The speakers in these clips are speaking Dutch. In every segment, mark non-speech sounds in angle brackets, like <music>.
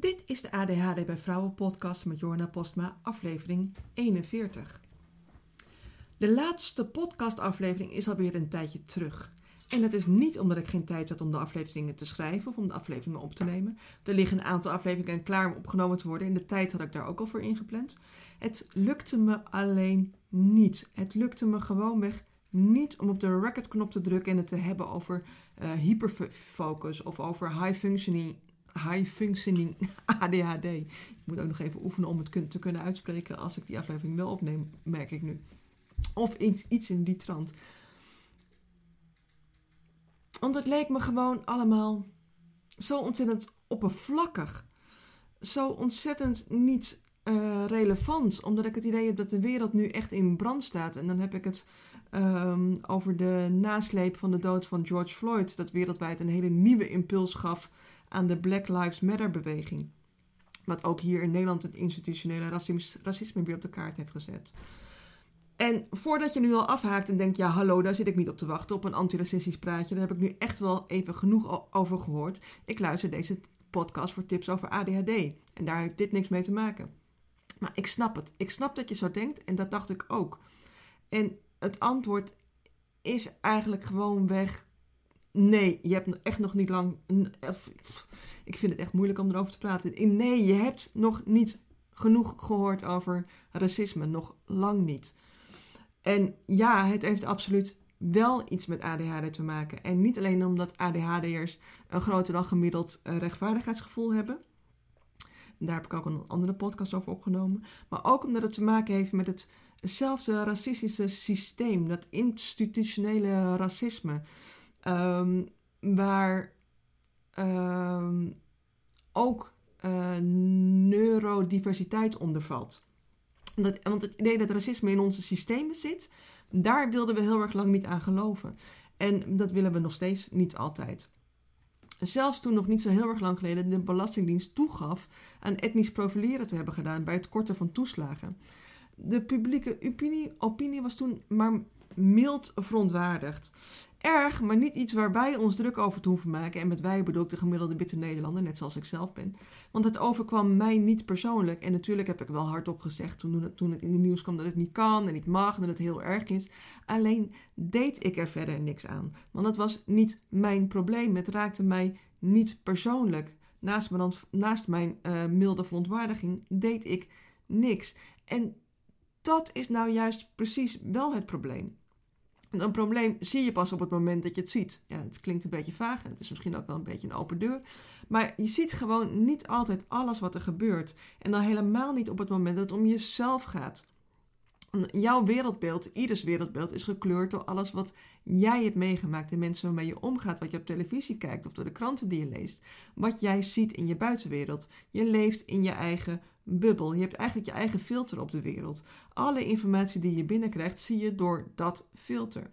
Dit is de ADHD bij Vrouwen podcast met Jorna Postma, aflevering 41. De laatste podcastaflevering is alweer een tijdje terug. En dat is niet omdat ik geen tijd had om de afleveringen te schrijven of om de afleveringen op te nemen. Er liggen een aantal afleveringen klaar om opgenomen te worden. In de tijd had ik daar ook al voor ingepland. Het lukte me alleen niet. Het lukte me gewoonweg niet om op de recordknop te drukken en het te hebben over uh, hyperfocus of over high functioning, high functioning <laughs> ADHD. Ik moet ook nog even oefenen om het te kunnen uitspreken als ik die aflevering wel opneem, merk ik nu. Of iets, iets in die trant. Want het leek me gewoon allemaal zo ontzettend oppervlakkig. Zo ontzettend niet uh, relevant. Omdat ik het idee heb dat de wereld nu echt in brand staat. En dan heb ik het um, over de nasleep van de dood van George Floyd. Dat wereldwijd een hele nieuwe impuls gaf aan de Black Lives Matter beweging. Wat ook hier in Nederland het institutionele racisme, racisme weer op de kaart heeft gezet. En voordat je nu al afhaakt en denkt, ja hallo, daar zit ik niet op te wachten, op een antiracistisch praatje, daar heb ik nu echt wel even genoeg over gehoord. Ik luister deze podcast voor tips over ADHD en daar heeft dit niks mee te maken. Maar ik snap het. Ik snap dat je zo denkt en dat dacht ik ook. En het antwoord is eigenlijk gewoon weg. Nee, je hebt echt nog niet lang. Ik vind het echt moeilijk om erover te praten. Nee, je hebt nog niet genoeg gehoord over racisme. Nog lang niet. En ja, het heeft absoluut wel iets met ADHD te maken. En niet alleen omdat ADHD'ers een groter dan gemiddeld eh, rechtvaardigheidsgevoel hebben. daar heb ik ook een andere podcast over opgenomen. Maar ook omdat het te maken heeft met hetzelfde racistische systeem. Dat institutionele racisme. Ehm, waar um, ook uh, neurodiversiteit onder valt. Want het idee dat racisme in onze systemen zit, daar wilden we heel erg lang niet aan geloven. En dat willen we nog steeds niet altijd. Zelfs toen nog niet zo heel erg lang geleden de Belastingdienst toegaf aan etnisch profileren te hebben gedaan bij het korten van toeslagen. De publieke opinie, opinie was toen maar mild verontwaardigd erg, maar niet iets waar wij ons druk over te hoeven maken. En met wij bedoel ik de gemiddelde witte Nederlander, net zoals ik zelf ben. Want het overkwam mij niet persoonlijk. En natuurlijk heb ik wel hardop gezegd toen het, toen het in de nieuws kwam dat het niet kan en niet mag en dat het heel erg is. Alleen deed ik er verder niks aan. Want dat was niet mijn probleem. Het raakte mij niet persoonlijk. Naast mijn, naast mijn uh, milde verontwaardiging deed ik niks. En dat is nou juist precies wel het probleem. Een probleem zie je pas op het moment dat je het ziet. Ja, het klinkt een beetje vaag en het is misschien ook wel een beetje een open deur. Maar je ziet gewoon niet altijd alles wat er gebeurt. En dan helemaal niet op het moment dat het om jezelf gaat. Jouw wereldbeeld, ieders wereldbeeld, is gekleurd door alles wat jij hebt meegemaakt. De mensen waarmee je omgaat, wat je op televisie kijkt of door de kranten die je leest. Wat jij ziet in je buitenwereld. Je leeft in je eigen bubbel. Je hebt eigenlijk je eigen filter op de wereld. Alle informatie die je binnenkrijgt, zie je door dat filter.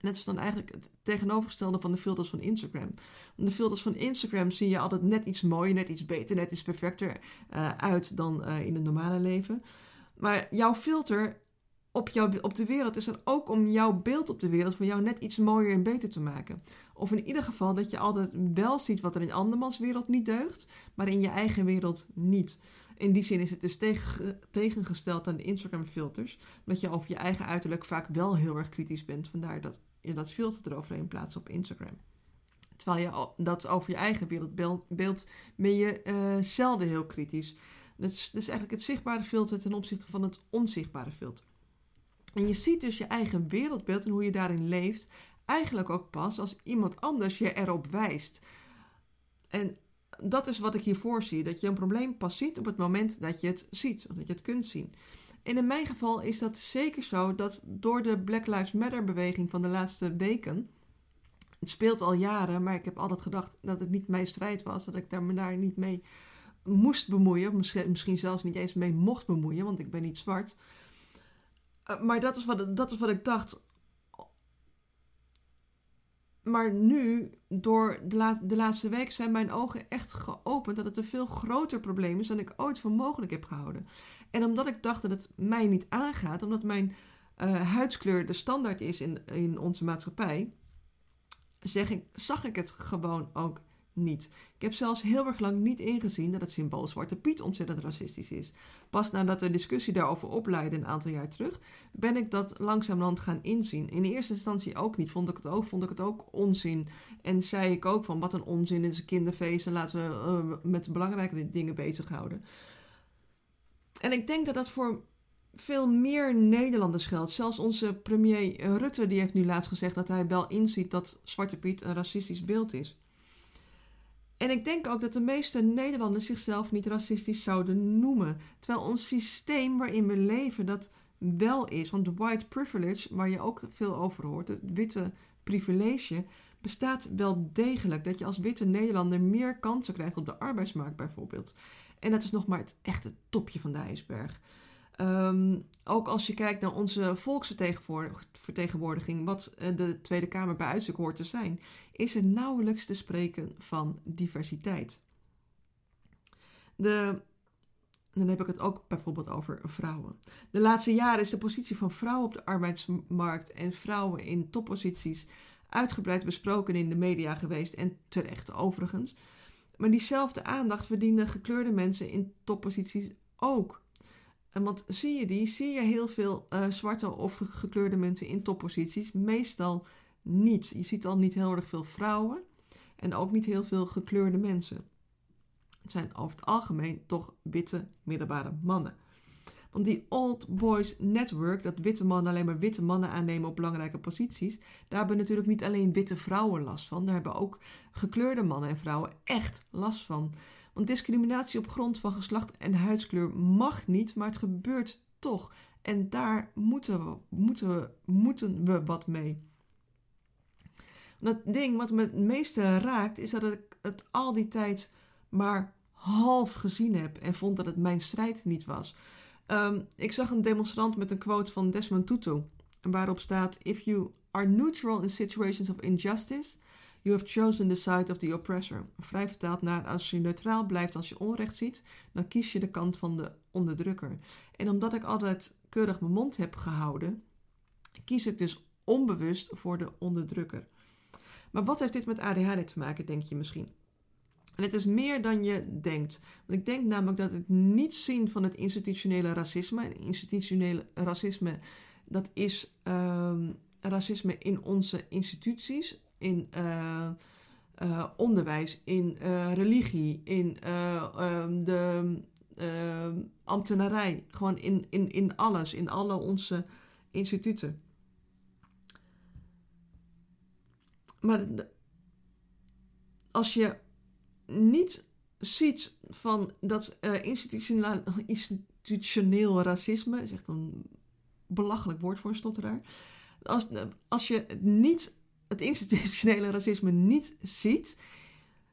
Net is dan eigenlijk het tegenovergestelde van de filters van Instagram. De filters van Instagram zie je altijd net iets mooier, net iets beter, net iets perfecter uh, uit dan uh, in het normale leven. Maar jouw filter op, op de wereld is er ook om jouw beeld op de wereld voor jou net iets mooier en beter te maken. Of in ieder geval dat je altijd wel ziet wat er in andermans wereld niet deugt, maar in je eigen wereld niet. In die zin is het dus tegen, tegengesteld aan de Instagram-filters, dat je over je eigen uiterlijk vaak wel heel erg kritisch bent. Vandaar dat je dat filter eroverheen plaatst op Instagram. Terwijl je dat over je eigen wereldbeeld beeld, ben je uh, zelden heel kritisch. Dat is, dat is eigenlijk het zichtbare filter ten opzichte van het onzichtbare filter. En je ziet dus je eigen wereldbeeld en hoe je daarin leeft eigenlijk ook pas als iemand anders je erop wijst. En dat is wat ik hiervoor zie. Dat je een probleem pas ziet op het moment dat je het ziet, of dat je het kunt zien. En in mijn geval is dat zeker zo dat door de Black Lives Matter beweging van de laatste weken. Het speelt al jaren, maar ik heb altijd gedacht dat het niet mijn strijd was. Dat ik daar me daar niet mee moest bemoeien. Misschien, misschien zelfs niet eens mee mocht bemoeien, want ik ben niet zwart. Eh, maar dat is, wat, dat is wat ik dacht. Maar nu, door de, de laatste week, zijn mijn ogen echt geopend dat het een veel groter probleem is dan ik ooit voor mogelijk heb gehouden. En omdat ik dacht dat het mij niet aangaat, omdat mijn uh, huidskleur de standaard is in, in onze maatschappij, zeg ik, zag ik het gewoon ook niet. Ik heb zelfs heel erg lang niet ingezien dat het symbool Zwarte Piet ontzettend racistisch is. Pas nadat de discussie daarover opleidde een aantal jaar terug, ben ik dat langzamerhand gaan inzien. In eerste instantie ook niet, vond ik het ook, vond ik het ook onzin. En zei ik ook van wat een onzin is een kinderfeest en laten we uh, met belangrijke dingen bezighouden. En ik denk dat dat voor veel meer Nederlanders geldt. Zelfs onze premier Rutte die heeft nu laatst gezegd dat hij wel inziet dat Zwarte Piet een racistisch beeld is. En ik denk ook dat de meeste Nederlanders zichzelf niet racistisch zouden noemen. Terwijl ons systeem waarin we leven dat wel is. Want de white privilege, waar je ook veel over hoort, het witte privilege, bestaat wel degelijk. Dat je als witte Nederlander meer kansen krijgt op de arbeidsmarkt bijvoorbeeld. En dat is nog maar het echte topje van de ijsberg. Um, ook als je kijkt naar onze volksvertegenwoordiging, wat eh, de Tweede Kamer bij uitstek hoort te zijn, is er nauwelijks te spreken van diversiteit. De, dan heb ik het ook bijvoorbeeld over vrouwen. De laatste jaren is de positie van vrouwen op de arbeidsmarkt en vrouwen in topposities uitgebreid besproken in de media geweest en terecht overigens. Maar diezelfde aandacht verdienen gekleurde mensen in topposities ook. Want zie je die, zie je heel veel uh, zwarte of gekleurde mensen in topposities? Meestal niet. Je ziet al niet heel erg veel vrouwen en ook niet heel veel gekleurde mensen. Het zijn over het algemeen toch witte middelbare mannen. Want die Old Boys Network, dat witte mannen alleen maar witte mannen aannemen op belangrijke posities, daar hebben natuurlijk niet alleen witte vrouwen last van, daar hebben ook gekleurde mannen en vrouwen echt last van. Want discriminatie op grond van geslacht en huidskleur mag niet, maar het gebeurt toch. En daar moeten we, moeten we, moeten we wat mee. Dat ding wat me het meeste raakt, is dat ik het al die tijd maar half gezien heb en vond dat het mijn strijd niet was. Um, ik zag een demonstrant met een quote van Desmond Tutu, waarop staat: If you are neutral in situations of injustice, You have chosen the side of the oppressor. Vrij vertaald naar als je neutraal blijft als je onrecht ziet, dan kies je de kant van de onderdrukker. En omdat ik altijd keurig mijn mond heb gehouden, kies ik dus onbewust voor de onderdrukker. Maar wat heeft dit met ADHD te maken, denk je misschien? En het is meer dan je denkt. Want ik denk namelijk dat het niet zien van het institutionele racisme. En institutionele racisme, dat is uh, racisme in onze instituties in uh, uh, onderwijs, in uh, religie, in um, de ambtenarij. Gewoon in, in, in alles, in alle onze instituten. Maar als je niet ziet van dat institutioneel, institutioneel racisme, is echt een belachelijk woord voor een stotteraar. Als, als je niet het institutionele racisme niet ziet,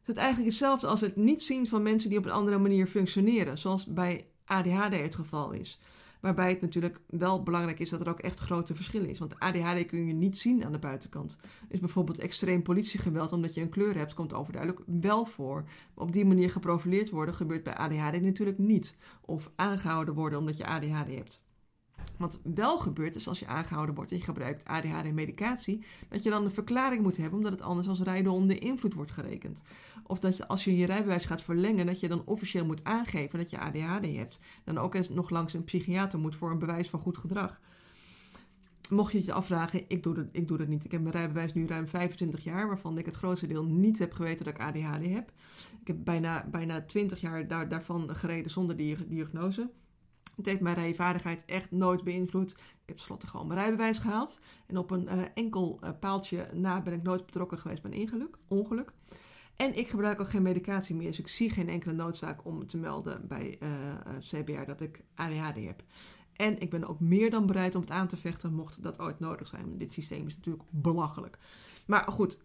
is het eigenlijk hetzelfde als het niet zien van mensen die op een andere manier functioneren, zoals bij ADHD het geval is. Waarbij het natuurlijk wel belangrijk is dat er ook echt grote verschillen is. Want ADHD kun je niet zien aan de buitenkant. Dus bijvoorbeeld extreem politiegeweld omdat je een kleur hebt, komt overduidelijk wel voor. Maar op die manier geprofileerd worden gebeurt bij ADHD natuurlijk niet. Of aangehouden worden omdat je ADHD hebt. Wat wel gebeurt is als je aangehouden wordt en je gebruikt ADHD-medicatie, dat je dan een verklaring moet hebben omdat het anders als rijden onder invloed wordt gerekend. Of dat je als je je rijbewijs gaat verlengen, dat je dan officieel moet aangeven dat je ADHD hebt. Dan ook eens nog langs een psychiater moet voor een bewijs van goed gedrag. Mocht je het je afvragen, ik doe, dat, ik doe dat niet. Ik heb mijn rijbewijs nu ruim 25 jaar, waarvan ik het grootste deel niet heb geweten dat ik ADHD heb. Ik heb bijna, bijna 20 jaar daar, daarvan gereden zonder die diagnose. Het heeft mijn rijvaardigheid echt nooit beïnvloed. Ik heb tenslotte gewoon mijn rijbewijs gehaald. En op een uh, enkel uh, paaltje na ben ik nooit betrokken geweest bij een ongeluk. En ik gebruik ook geen medicatie meer. Dus ik zie geen enkele noodzaak om te melden bij het CBR dat ik ADHD heb. En ik ben ook meer dan bereid om het aan te vechten mocht dat ooit nodig zijn. Dit systeem is natuurlijk belachelijk. Maar goed,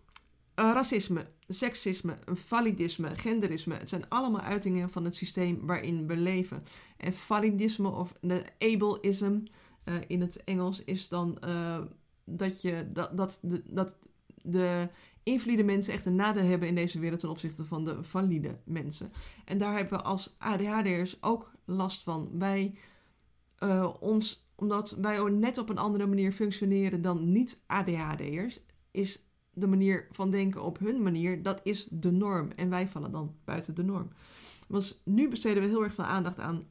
racisme, seksisme, validisme, genderisme. Het zijn allemaal uitingen van het systeem waarin we leven. En validisme of de ableism uh, in het Engels is dan uh, dat, je, dat, dat, de, dat de invalide mensen echt een nadeel hebben in deze wereld ten opzichte van de valide mensen. En daar hebben we als ADHD'ers ook last van. Wij ons, omdat wij net op een andere manier functioneren dan niet-ADHD'ers, is de manier van denken op hun manier, dat is de norm. En wij vallen dan buiten de norm. Want nu besteden we heel erg veel aandacht aan,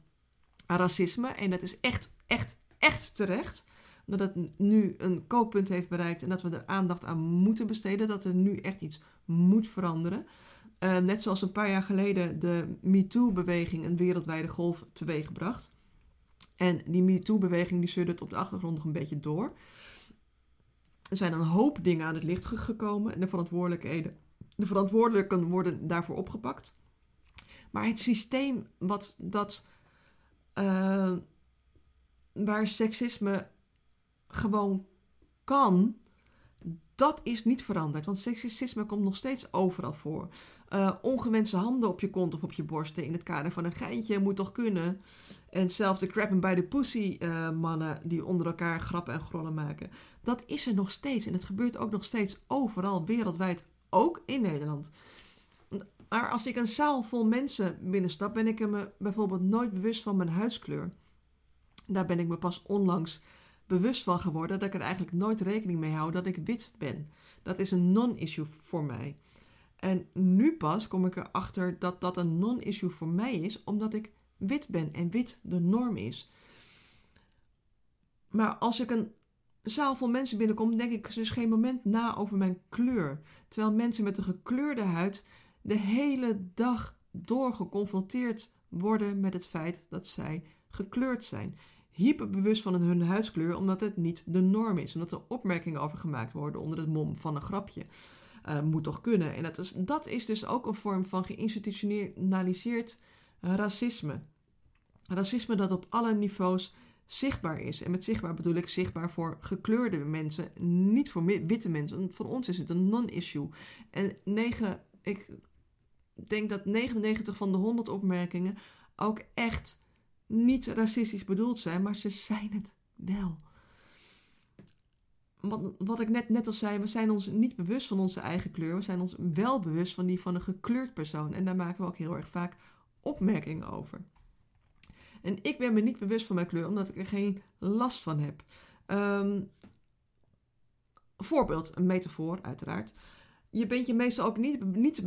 racisme. En dat is echt, echt, echt terecht. Dat het nu een kookpunt heeft bereikt en dat we er aandacht aan moeten besteden. Dat er nu echt iets moet veranderen. Uh, net zoals een paar jaar geleden de MeToo-beweging een wereldwijde golf teweegbracht. En die MeToo-beweging die suddert op de achtergrond nog een beetje door. Er zijn een hoop dingen aan het licht gekomen en de verantwoordelijkheden, de verantwoordelijken worden daarvoor opgepakt. Maar het systeem wat dat, uh, waar seksisme gewoon kan, dat is niet veranderd. Want seksisme komt nog steeds overal voor. Uh, ongewenste handen op je kont of op je borsten in het kader van een geintje moet toch kunnen. En zelfs de crap bij de pussy uh, mannen die onder elkaar grappen en grollen maken. Dat is er nog steeds. En het gebeurt ook nog steeds overal wereldwijd. Ook in Nederland. Maar als ik een zaal vol mensen binnenstap, ben ik me bijvoorbeeld nooit bewust van mijn huidskleur. Daar ben ik me pas onlangs bewust van geworden dat ik er eigenlijk nooit rekening mee hou dat ik wit ben. Dat is een non-issue voor mij. En nu pas kom ik erachter dat dat een non-issue voor mij is, omdat ik wit ben en wit de norm is. Maar als ik een zaal vol mensen binnenkom, denk ik dus geen moment na over mijn kleur. Terwijl mensen met een gekleurde huid de hele dag door geconfronteerd worden met het feit dat zij gekleurd zijn hyperbewust van hun huidskleur, omdat het niet de norm is. Omdat er opmerkingen over gemaakt worden onder het mom van een grapje. Uh, moet toch kunnen. En dat is, dat is dus ook een vorm van geïnstitutionaliseerd racisme. Racisme dat op alle niveaus zichtbaar is. En met zichtbaar bedoel ik zichtbaar voor gekleurde mensen, niet voor witte mensen. Voor ons is het een non-issue. En 9, ik denk dat 99 van de 100 opmerkingen ook echt niet racistisch bedoeld zijn, maar ze zijn het wel. Wat, wat ik net, net al zei, we zijn ons niet bewust van onze eigen kleur. We zijn ons wel bewust van die van een gekleurd persoon. En daar maken we ook heel erg vaak opmerkingen over. En ik ben me niet bewust van mijn kleur, omdat ik er geen last van heb. Um, voorbeeld, een metafoor uiteraard. Je bent je meestal ook niet, niet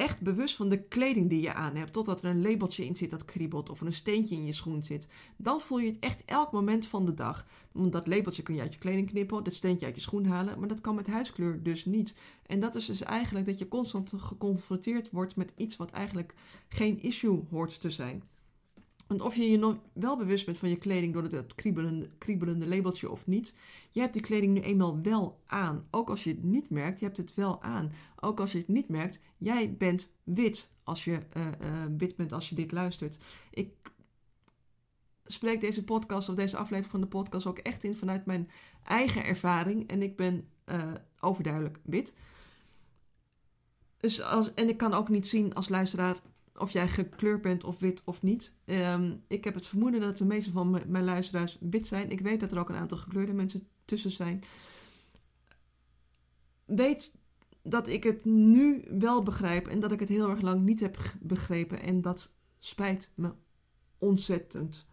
echt bewust van de kleding die je aan hebt. Totdat er een labeltje in zit dat kriebelt of een steentje in je schoen zit. Dan voel je het echt elk moment van de dag. Want dat labeltje kun je uit je kleding knippen, dat steentje uit je schoen halen. Maar dat kan met huidskleur dus niet. En dat is dus eigenlijk dat je constant geconfronteerd wordt met iets wat eigenlijk geen issue hoort te zijn. Want of je je nog wel bewust bent van je kleding door het kriebelende, kriebelende labeltje of niet, je hebt die kleding nu eenmaal wel aan. Ook als je het niet merkt, je hebt het wel aan. Ook als je het niet merkt, jij bent wit als je uh, uh, wit bent als je dit luistert. Ik spreek deze podcast of deze aflevering van de podcast ook echt in vanuit mijn eigen ervaring. En ik ben uh, overduidelijk wit. Dus als, en ik kan ook niet zien als luisteraar of jij gekleurd bent of wit of niet. Um, ik heb het vermoeden dat de meeste van mijn luisteraars wit zijn. Ik weet dat er ook een aantal gekleurde mensen tussen zijn. Weet dat ik het nu wel begrijp en dat ik het heel erg lang niet heb begrepen. En dat spijt me ontzettend.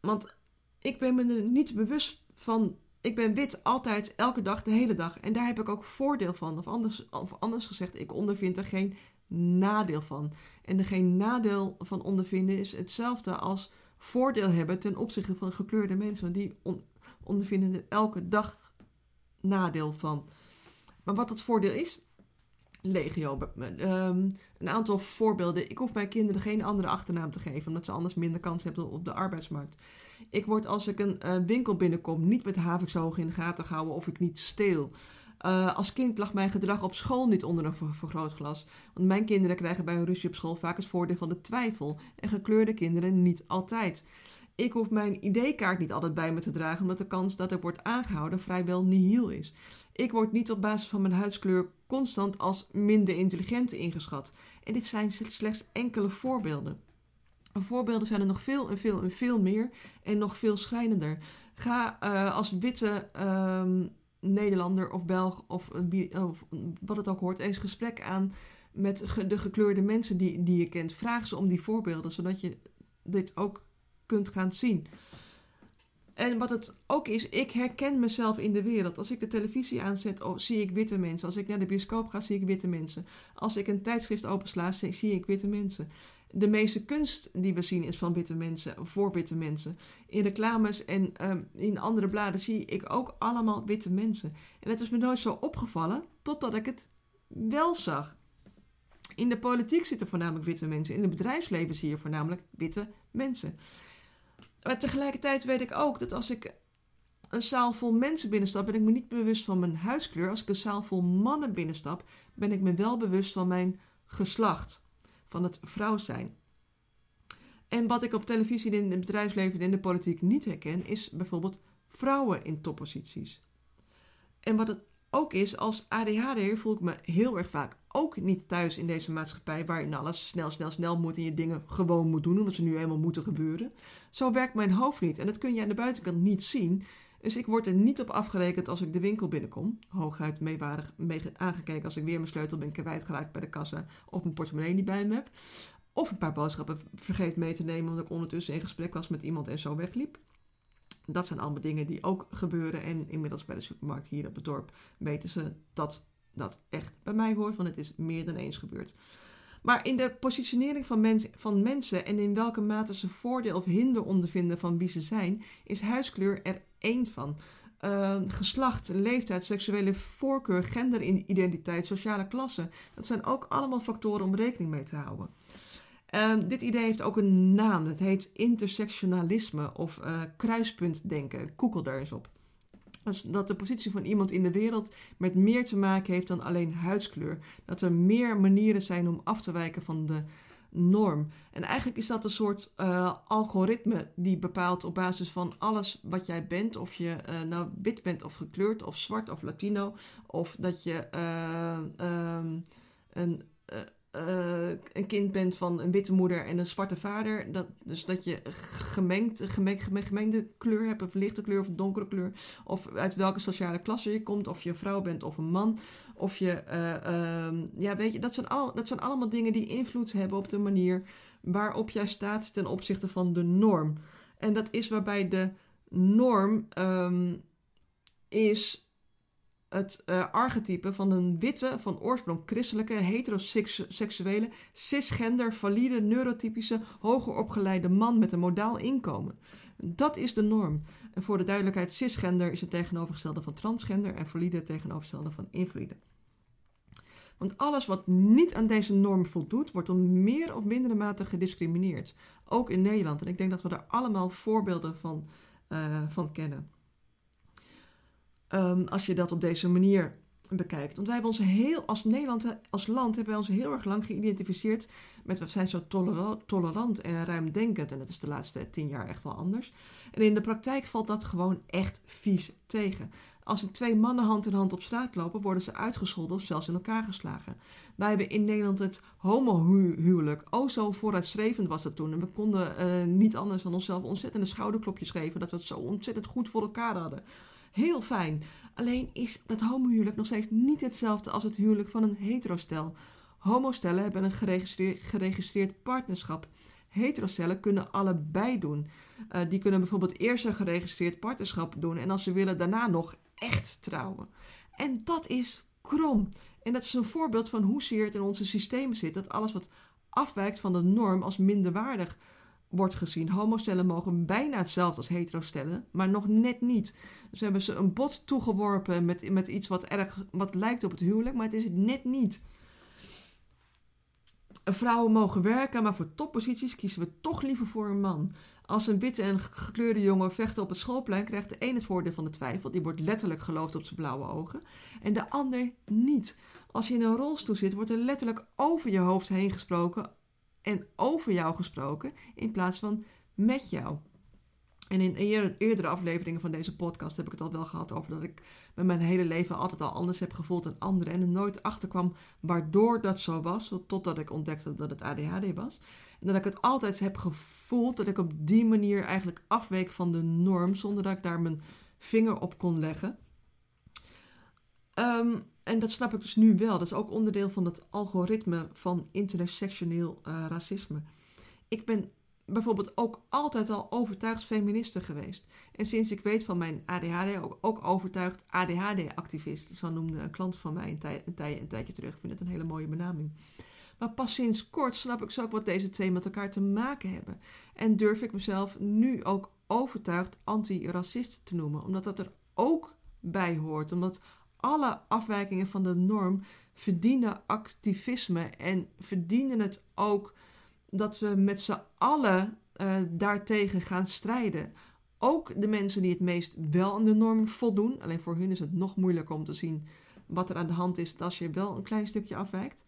Want ik ben me er niet bewust van. Ik ben wit altijd, elke dag, de hele dag. En daar heb ik ook voordeel van. Of anders, of anders gezegd, ik ondervind er geen nadeel van. En er geen nadeel van ondervinden is hetzelfde als voordeel hebben ten opzichte van gekleurde mensen. Die ondervinden er elke dag nadeel van. Maar wat het voordeel is, legio. Um, een aantal voorbeelden. Ik hoef mijn kinderen geen andere achternaam te geven, omdat ze anders minder kans hebben op de arbeidsmarkt. Ik word als ik een uh, winkel binnenkom niet met haviksogen in de gaten gehouden of ik niet steel. Uh, als kind lag mijn gedrag op school niet onder een vergrootglas. Want mijn kinderen krijgen bij een ruzie op school vaak het voordeel van de twijfel. En gekleurde kinderen niet altijd. Ik hoef mijn ID-kaart niet altijd bij me te dragen, omdat de kans dat ik word aangehouden vrijwel nihil is. Ik word niet op basis van mijn huidskleur constant als minder intelligent ingeschat. En dit zijn slechts enkele voorbeelden. Voorbeelden zijn er nog veel en veel en veel meer en nog veel schrijnender. Ga uh, als witte uh, Nederlander of Belg of, of, wat het ook hoort, eens gesprek aan met de gekleurde mensen die, die je kent. Vraag ze om die voorbeelden, zodat je dit ook kunt gaan zien. En wat het ook is, ik herken mezelf in de wereld. Als ik de televisie aanzet, oh, zie ik witte mensen. Als ik naar de bioscoop ga, zie ik witte mensen. Als ik een tijdschrift opensla, zie ik witte mensen. De meeste kunst die we zien is van witte mensen, voor witte mensen. In reclames en um, in andere bladen zie ik ook allemaal witte mensen. En het is me nooit zo opgevallen, totdat ik het wel zag. In de politiek zitten voornamelijk witte mensen. In het bedrijfsleven zie je voornamelijk witte mensen. Maar tegelijkertijd weet ik ook dat als ik een zaal vol mensen binnenstap, ben ik me niet bewust van mijn huidskleur. Als ik een zaal vol mannen binnenstap, ben ik me wel bewust van mijn geslacht, van het vrouw zijn. En wat ik op televisie, in het bedrijfsleven en in de politiek niet herken, is bijvoorbeeld vrouwen in topposities. En wat het ook is, als ADHD voel ik me heel erg vaak ook niet thuis in deze maatschappij waarin alles snel, snel, snel moet en je dingen gewoon moet doen omdat ze nu eenmaal moeten gebeuren. Zo werkt mijn hoofd niet en dat kun je aan de buitenkant niet zien. Dus ik word er niet op afgerekend als ik de winkel binnenkom. Hooguit meewarig mee aangekeken als ik weer mijn sleutel ben kwijtgeraakt bij de kassa of mijn portemonnee niet bij me heb. Of een paar boodschappen vergeet mee te nemen omdat ik ondertussen in gesprek was met iemand en zo wegliep. Dat zijn allemaal dingen die ook gebeuren. En inmiddels bij de supermarkt hier op het dorp weten ze dat dat echt bij mij hoort, want het is meer dan eens gebeurd. Maar in de positionering van, van mensen en in welke mate ze voordeel of hinder ondervinden van wie ze zijn, is huiskleur er één van. Uh, geslacht, leeftijd, seksuele voorkeur, genderidentiteit, sociale klasse. Dat zijn ook allemaal factoren om rekening mee te houden. Uh, dit idee heeft ook een naam. Het heet intersectionalisme of uh, kruispuntdenken. Google daar eens op dat de positie van iemand in de wereld met meer te maken heeft dan alleen huidskleur. Dat er meer manieren zijn om af te wijken van de norm. En eigenlijk is dat een soort uh, algoritme die bepaalt op basis van alles wat jij bent, of je uh, nou wit bent of gekleurd of zwart of Latino, of dat je uh, um, een een kind bent van een witte moeder en een zwarte vader. Dat, dus dat je gemengd, gemengd, gemengde kleur hebt, een verlichte kleur of donkere kleur. Of uit welke sociale klasse je komt, of je een vrouw bent of een man. Of je, uh, ja, weet je, dat zijn, al, dat zijn allemaal dingen die invloed hebben op de manier waarop jij staat ten opzichte van de norm. En dat is waarbij de norm um, is het uh, archetype van een witte, van oorsprong christelijke, heteroseksuele, cisgender, valide, neurotypische, hoger opgeleide man met een modaal inkomen. Dat is de norm. En voor de duidelijkheid, cisgender is het tegenovergestelde van transgender en valide het tegenovergestelde van invalide. Want alles wat niet aan deze norm voldoet, wordt dan meer of mindere mate gediscrimineerd. Ook in Nederland. En ik denk dat we daar allemaal voorbeelden van, uh, van kennen. Um, als je dat op deze manier bekijkt. Want wij hebben ons heel, als Nederland, als land, hebben wij ons heel erg lang geïdentificeerd met we zijn zo tolerant, tolerant en ruimdenkend. En dat is de laatste tien jaar echt wel anders. En in de praktijk valt dat gewoon echt vies tegen. Als er twee mannen hand in hand op straat lopen, worden ze uitgescholden of zelfs in elkaar geslagen. Wij hebben in Nederland het homohuwelijk. Oh, zo vooruitstrevend was dat toen. En we konden uh, niet anders dan onszelf ontzettende schouderklopjes geven dat we het zo ontzettend goed voor elkaar hadden. Heel fijn. Alleen is dat homohuwelijk nog steeds niet hetzelfde als het huwelijk van een heterostel. Homostellen hebben een geregistreerd, partnerschap. Heterostellen kunnen allebei doen. Uh, die kunnen bijvoorbeeld eerst een geregistreerd partnerschap doen en als ze willen daarna nog echt trouwen. En dat is krom. En dat is een voorbeeld van hoezeer het in onze systemen zit dat alles wat afwijkt van de norm als minderwaardig wordt gezien. Homostellen mogen bijna hetzelfde als heterostellen, maar nog net niet. Dus hebben ze een bot toegeworpen met, met iets wat, erg, wat lijkt op het huwelijk, maar het is het net niet. Vrouwen mogen werken, maar voor topposities kiezen we toch liever voor een man. Als een witte en gekleurde jongen vechten op het schoolplein, krijgt de een het voordeel van de twijfel. Die wordt letterlijk geloofd op zijn blauwe ogen. En de ander niet. Als je in een rolstoel zit, wordt er letterlijk over je hoofd heen gesproken en over jou gesproken in plaats van met jou. En in eerdere afleveringen van deze podcast heb ik het al wel gehad over dat ik me mijn hele leven altijd al anders heb gevoeld dan anderen. En er nooit achterkwam waardoor dat zo was, totdat ik ontdekte dat het ADHD was. En dat ik het altijd heb gevoeld dat ik op die manier eigenlijk afweek van de norm, zonder dat ik daar mijn vinger op kon leggen. Um, en dat snap ik dus nu wel. Dat is ook onderdeel van het algoritme van intersectioneel uh, racisme. Ik ben bijvoorbeeld ook altijd al overtuigd feministe geweest. En sinds ik weet van mijn ADHD ook, overtuigd ADHD-activist. Zo noemde een klant van mij een, een, een tijdje terug. Ik vind het een hele mooie benaming. Maar pas sinds kort snap ik zo ook wat deze twee met elkaar te maken hebben. En durf ik mezelf nu ook overtuigd anti-racist te noemen. Omdat dat er ook bij hoort. Omdat alle afwijkingen van de norm verdienen activisme en verdienen het ook dat we met z'n allen uh, daartegen gaan strijden. Ook de mensen die het meest wel aan de norm voldoen. Alleen voor hun is het nog moeilijker om te zien wat er aan de hand is als je wel een klein stukje afwijkt.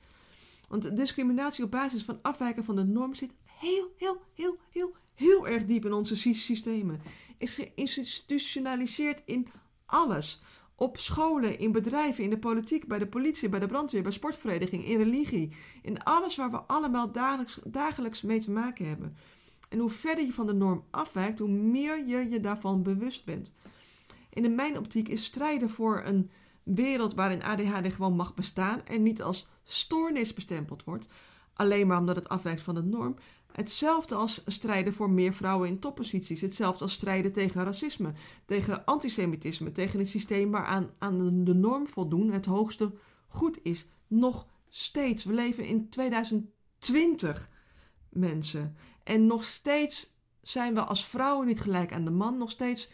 Want discriminatie op basis van afwijken van de norm zit heel, heel, heel, heel, heel erg diep in onze systemen. Is geïnstitutionaliseerd in alles. Op scholen, in bedrijven, in de politiek, bij de politie, bij de brandweer, bij sportvereniging, in religie. In alles waar we allemaal dagelijks, dagelijks mee te maken hebben. En hoe verder je van de norm afwijkt, hoe meer je je daarvan bewust bent. En in mijn optiek is strijden voor een wereld waarin ADHD gewoon mag bestaan en niet als stoornis bestempeld wordt, alleen maar omdat het afwijkt van de norm, Hetzelfde als strijden voor meer vrouwen in topposities. Hetzelfde als strijden tegen racisme, tegen antisemitisme, tegen een systeem waaraan aan de norm voldoen het hoogste goed is. Nog steeds. We leven in 2020, mensen. En nog steeds zijn we als vrouwen niet gelijk aan de man. Nog steeds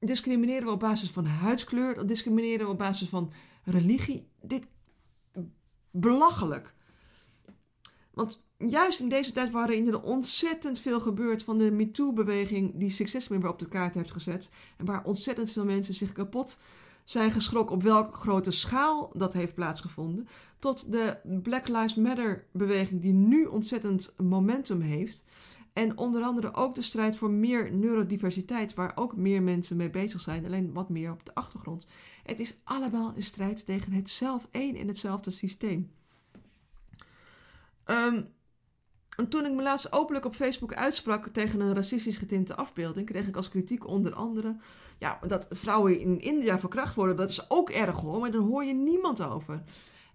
discrimineren we op basis van huidskleur, discrimineren we op basis van religie. Dit belachelijk. Want juist in deze tijd waarin er ontzettend veel gebeurt van de MeToo-beweging die seksisme weer op de kaart heeft gezet. En waar ontzettend veel mensen zich kapot zijn geschrokken op welke grote schaal dat heeft plaatsgevonden. Tot de Black Lives Matter-beweging die nu ontzettend momentum heeft. En onder andere ook de strijd voor meer neurodiversiteit, waar ook meer mensen mee bezig zijn, alleen wat meer op de achtergrond. Het is allemaal een strijd tegen het zelf één en hetzelfde systeem. Um, en toen ik me laatst openlijk op Facebook uitsprak tegen een racistisch getinte afbeelding, kreeg ik als kritiek onder andere ja, dat vrouwen in India verkracht worden. Dat is ook erg hoor, maar daar hoor je niemand over.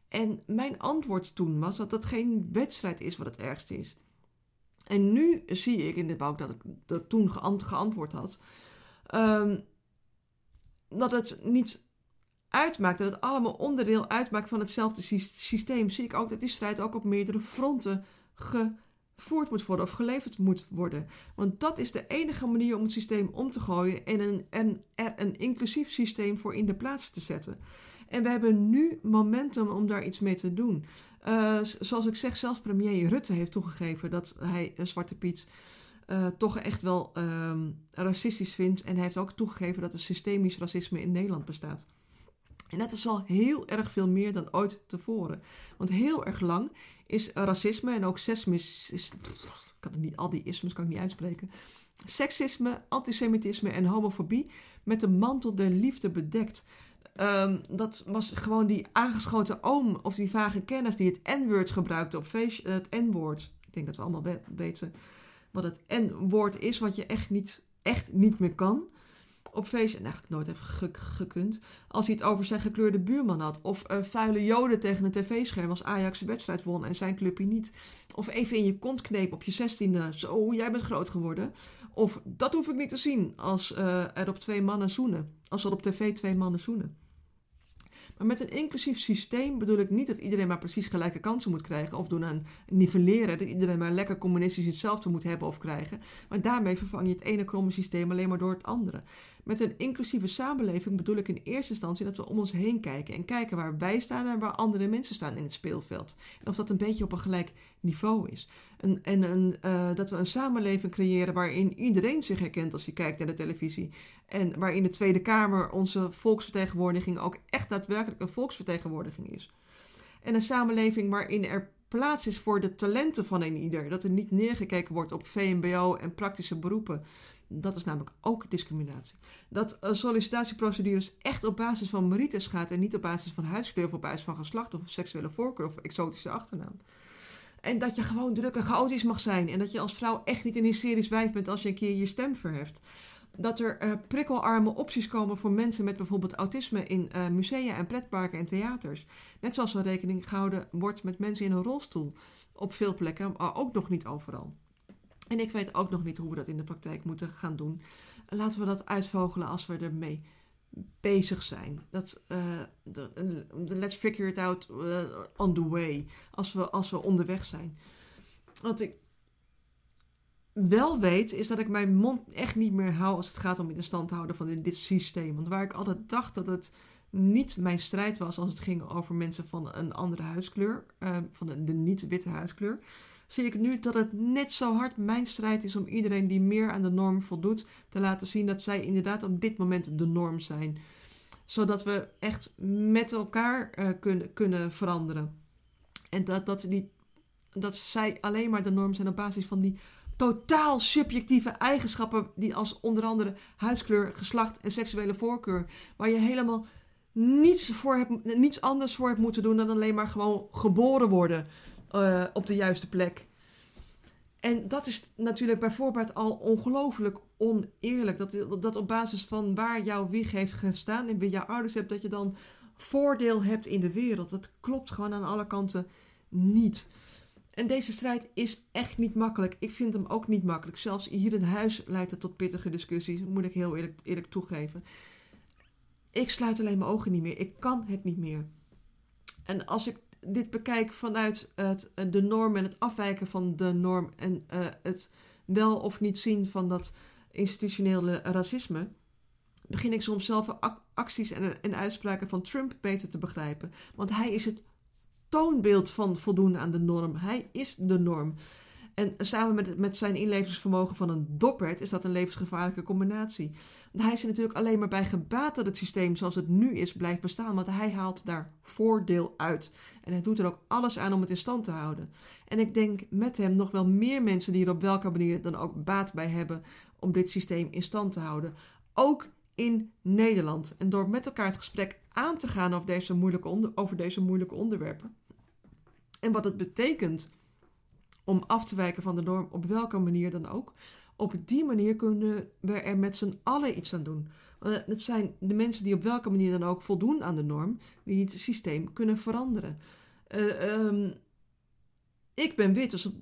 En mijn antwoord toen was dat dat geen wedstrijd is wat het ergste is. En nu zie ik, in dit wou dat ik dat toen geantwoord had, um, dat het niet uitmaakt, dat het allemaal onderdeel uitmaakt van hetzelfde systeem, zie ik ook dat die strijd ook op meerdere fronten gevoerd moet worden of geleverd moet worden. Want dat is de enige manier om het systeem om te gooien en een, en er een inclusief systeem voor in de plaats te zetten. En we hebben nu momentum om daar iets mee te doen. Uh, zoals ik zeg, zelfs premier Rutte heeft toegegeven dat hij uh, Zwarte Piet uh, toch echt wel uh, racistisch vindt. En hij heeft ook toegegeven dat er systemisch racisme in Nederland bestaat. En dat is al heel erg veel meer dan ooit tevoren. Want heel erg lang is racisme en ook sesmis... Is, kan niet, al die ismes kan ik niet uitspreken. Seksisme, antisemitisme en homofobie met de mantel der liefde bedekt. Um, dat was gewoon die aangeschoten oom of die vage kennis die het N-woord gebruikte op feest, het N-woord. Ik denk dat we allemaal weten wat het N-woord is, wat je echt niet, echt niet meer kan op feestje, en eigenlijk nooit heeft gekund, als hij het over zijn gekleurde buurman had. Of vuile joden tegen een tv-scherm als Ajax een wedstrijd won en zijn clubje niet. Of even in je kont kneep op je zestiende, zo, jij bent groot geworden. Of dat hoef ik niet te zien als uh, er op twee mannen zoenen. Als er op tv twee mannen zoenen. Maar met een inclusief systeem bedoel ik niet dat iedereen maar precies gelijke kansen moet krijgen of doen aan nivelleren, dat iedereen maar lekker communistisch hetzelfde moet hebben of krijgen. Maar daarmee vervang je het ene kromme systeem alleen maar door het andere. Met een inclusieve samenleving bedoel ik in eerste instantie dat we om ons heen kijken en kijken waar wij staan en waar andere mensen staan in het speelveld. En of dat een beetje op een gelijk niveau is. En, en een, uh, dat we een samenleving creëren waarin iedereen zich herkent als hij kijkt naar de televisie. En waarin de Tweede Kamer onze volksvertegenwoordiging ook echt daadwerkelijk een volksvertegenwoordiging is. En een samenleving waarin er plaats is voor de talenten van een ieder. Dat er niet neergekeken wordt op VMBO en praktische beroepen. Dat is namelijk ook discriminatie. Dat uh, sollicitatieprocedures echt op basis van merites gaat en niet op basis van huidskleur of op basis van geslacht of seksuele voorkeur of exotische achternaam. En dat je gewoon druk en chaotisch mag zijn. En dat je als vrouw echt niet een hysterisch wijf bent als je een keer je stem verheft. Dat er uh, prikkelarme opties komen voor mensen met bijvoorbeeld autisme in uh, musea en pretparken en theaters. Net zoals er rekening gehouden wordt met mensen in een rolstoel. Op veel plekken, maar ook nog niet overal. En ik weet ook nog niet hoe we dat in de praktijk moeten gaan doen. Laten we dat uitvogelen als we ermee bezig zijn. Dat, uh, let's figure it out uh, on the way. Als we, als we onderweg zijn. Wat ik wel weet, is dat ik mijn mond echt niet meer hou als het gaat om in de stand houden van dit systeem. Want waar ik altijd dacht dat het niet mijn strijd was als het ging over mensen van een andere huidskleur, van de niet-witte huidskleur, zie ik nu dat het net zo hard mijn strijd is om iedereen die meer aan de norm voldoet te laten zien dat zij inderdaad op dit moment de norm zijn. Zodat we echt met elkaar uh, kunnen, kunnen veranderen. En dat, dat, die, dat zij alleen maar de norm zijn op basis van die totaal subjectieve eigenschappen die als onder andere huidskleur, geslacht en seksuele voorkeur, waar je helemaal niets, voor hebt, niets anders voor hebt moeten doen dan alleen maar gewoon geboren worden uh, op de juiste plek. En dat is natuurlijk bij voorbaat al ongelooflijk oneerlijk. Dat, dat op basis van waar jouw wieg heeft gestaan en wie jouw ouders hebt, dat je dan voordeel hebt in de wereld. Dat klopt gewoon aan alle kanten niet. En deze strijd is echt niet makkelijk. Ik vind hem ook niet makkelijk. Zelfs hier in huis leidt het tot pittige discussies, moet ik heel eerlijk, eerlijk toegeven. Ik sluit alleen mijn ogen niet meer. Ik kan het niet meer. En als ik dit bekijk vanuit het, de norm en het afwijken van de norm en uh, het wel of niet zien van dat institutionele racisme, begin ik soms zelf acties en, en uitspraken van Trump beter te begrijpen. Want hij is het toonbeeld van voldoen aan de norm. Hij is de norm. En samen met, met zijn inlevingsvermogen van een doppert is dat een levensgevaarlijke combinatie. Hij is er natuurlijk alleen maar bij gebaat dat het systeem zoals het nu is blijft bestaan, want hij haalt daar voordeel uit. En hij doet er ook alles aan om het in stand te houden. En ik denk met hem nog wel meer mensen die er op welke manier dan ook baat bij hebben om dit systeem in stand te houden. Ook in Nederland. En door met elkaar het gesprek aan te gaan over deze moeilijke, onder, over deze moeilijke onderwerpen. En wat het betekent om af te wijken van de norm, op welke manier dan ook. Op die manier kunnen we er met z'n allen iets aan doen. Want het zijn de mensen die op welke manier dan ook voldoen aan de norm, die het systeem kunnen veranderen. Uh, um, ik ben wit, dus op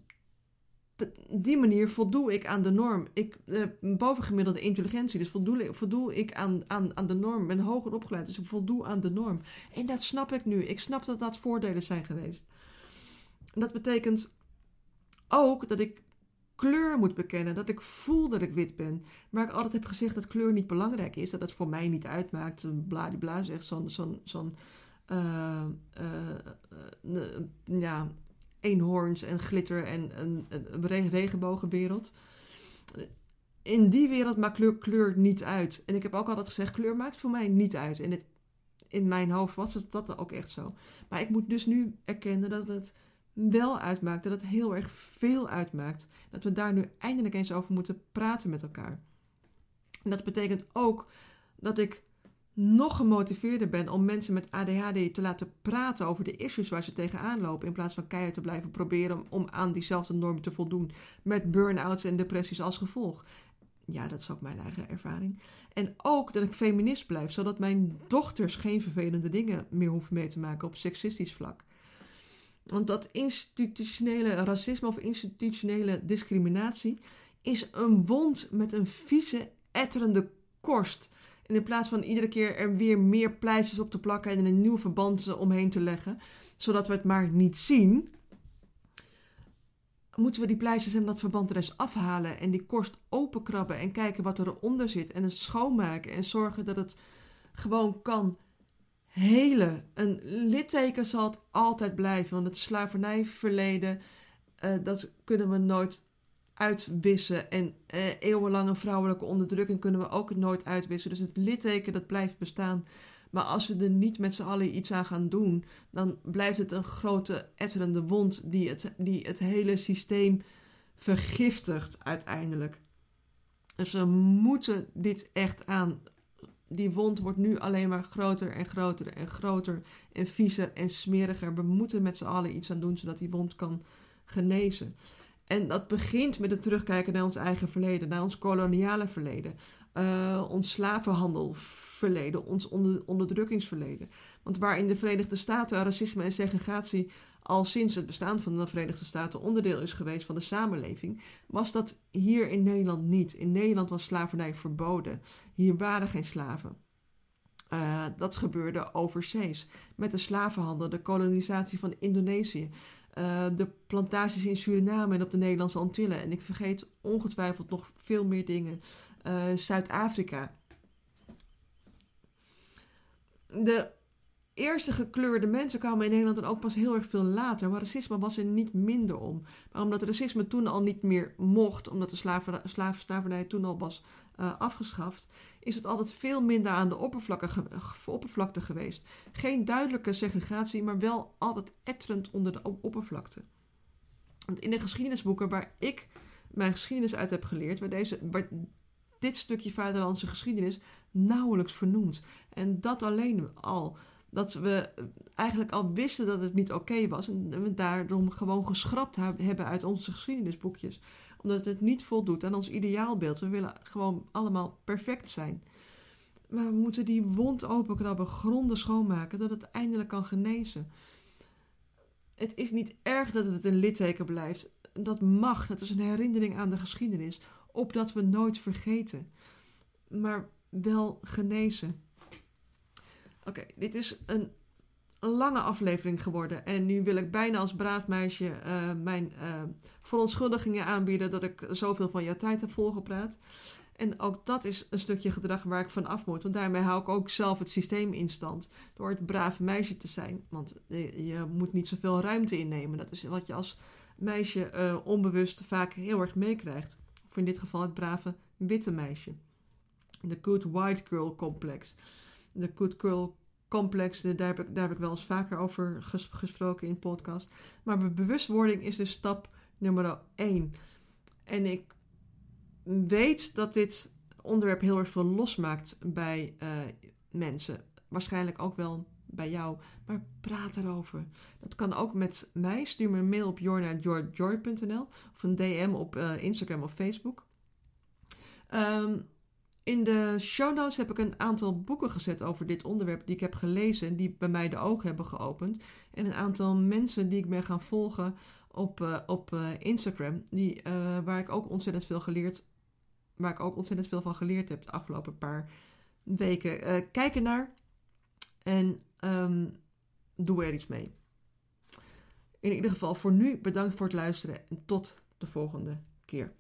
die manier voldoe ik aan de norm. Ik uh, bovengemiddelde intelligentie, dus voldoe, ik aan, aan, aan de norm. Ik ben hoger opgeleid, dus ik voldoe aan de norm. En dat snap ik nu. Ik snap dat dat voordelen zijn geweest. Dat betekent ook dat ik kleur moet bekennen, dat ik voel dat ik wit ben. Maar ik altijd heb gezegd dat kleur niet belangrijk is, dat het voor mij niet uitmaakt. Bladibla zegt zo'n zo'n zo'n ja, eenhoorns en glitter en een, een regenbogenwereld. In die wereld maakt kleur, kleur niet uit. En ik heb ook altijd gezegd, kleur maakt voor mij niet uit. En het, in mijn hoofd was het, dat ook echt zo. Maar ik moet dus nu erkennen dat het wel uitmaakt, dat het heel erg veel uitmaakt. Dat we daar nu eindelijk eens over moeten praten met elkaar. En dat betekent ook dat ik nog gemotiveerder ben om mensen met ADHD te laten praten over de issues waar ze tegenaan lopen. In plaats van keihard te blijven proberen om aan diezelfde norm te voldoen. Met burn-outs en depressies als gevolg. Ja, dat is ook mijn eigen ervaring. En ook dat ik feminist blijf, zodat mijn dochters geen vervelende dingen meer hoeven mee te maken op seksistisch vlak. Want dat institutionele racisme of institutionele discriminatie is een wond met een vieze, etterende korst. En in plaats van iedere keer er weer meer pleisters op te plakken en een nieuw verband omheen te leggen, zodat we het maar niet zien, moeten we die pleisters en dat verband er eens afhalen en die korst openkrabben en kijken wat eronder zit en het schoonmaken en zorgen dat het gewoon kan hele. Een litteken zal het altijd blijven, want het slavernijverleden, uh, dat kunnen we nooit uitwissen. En uh, eeuwenlange vrouwelijke onderdrukking kunnen we ook nooit uitwissen. Dus het litteken dat blijft bestaan. Maar als we er niet met z'n allen iets aan gaan doen, dan blijft het een grote etterende wond die het, die het hele systeem vergiftigt uiteindelijk. Dus we moeten dit echt aan die wond wordt nu alleen maar groter en groter en groter en viezer en smeriger. We moeten met z'n allen iets aan doen zodat die wond kan genezen. En dat begint met het terugkijken naar ons eigen verleden, naar ons koloniale verleden, uh, ons slavenhandelverleden, ons onder, onderdrukkingsverleden. Want waar in de Verenigde Staten racisme en segregatie al sinds het bestaan van de Verenigde Staten onderdeel is geweest van de samenleving, was dat hier in Nederland niet. In Nederland was slavernij verboden. Hier waren geen slaven. Uh, dat gebeurde overzees. Met de slavenhandel, de kolonisatie van Indonesië, uh, de plantages in Suriname en op de Nederlandse Antillen. En ik vergeet ongetwijfeld nog veel meer dingen. Uh, Zuid-Afrika. De eerste gekleurde mensen kwamen in Nederland dan ook pas heel erg veel later. Maar racisme was er niet minder om. Maar omdat racisme toen al niet meer mocht, omdat de slavernij toen al was uh, afgeschaft, is het altijd veel minder aan de oppervlakte, oppervlakte geweest. Geen duidelijke segregatie, maar wel altijd etterend onder de oppervlakte. Want in de geschiedenisboeken waar ik mijn geschiedenis uit heb geleerd, waar, deze, waar dit stukje vaderlandse geschiedenis nauwelijks vernoemd. En dat alleen al dat we eigenlijk al wisten dat het niet oké was. En we daarom gewoon geschrapt hebben uit onze geschiedenisboekjes. Omdat het niet voldoet aan ons ideaalbeeld. We willen gewoon allemaal perfect zijn. Maar we moeten die wond openkrabben, gronden schoonmaken, dat het eindelijk kan genezen. Het is niet erg dat het een litteken blijft. Dat mag, dat is een herinnering aan de geschiedenis, opdat we nooit vergeten. Maar wel genezen. Oké, dit is een lange aflevering geworden. En nu wil ik bijna als braaf meisje uh, mijn uh, verontschuldigingen aanbieden dat ik zoveel van jouw tijd heb volgepraat. En ook dat is een stukje gedrag waar ik van af moet. Want daarmee hou ik ook zelf het systeem in stand. Door het brave meisje te zijn. Want je, moet niet zoveel ruimte innemen. Dat is wat je als meisje onbewust vaak heel erg meekrijgt. Of in dit geval het brave witte meisje. De good white girl complex. De good girl complex, daar heb, ik, daar heb ik wel eens vaker over gesproken in podcast. Maar bewustwording is dus stap nummer 1. En ik weet dat dit onderwerp heel erg veel losmaakt bij uh, mensen. Waarschijnlijk ook wel bij jou. Maar praat erover. Dat kan ook met mij. Stuur me een mail op jorna.joy.nl of een DM op uh, Instagram of Facebook. Um, in de show notes heb ik een aantal boeken gezet over dit onderwerp die ik heb gelezen en die bij mij de ogen hebben geopend. En een aantal mensen die ik ben gaan volgen op, uh, op uh, Instagram, die, uh, waar ik ook ontzettend veel geleerd, waar ik ook ontzettend veel van geleerd heb de afgelopen paar weken. kijk er naar en um, doe er iets mee. In ieder geval voor nu bedankt voor het luisteren en tot de volgende keer.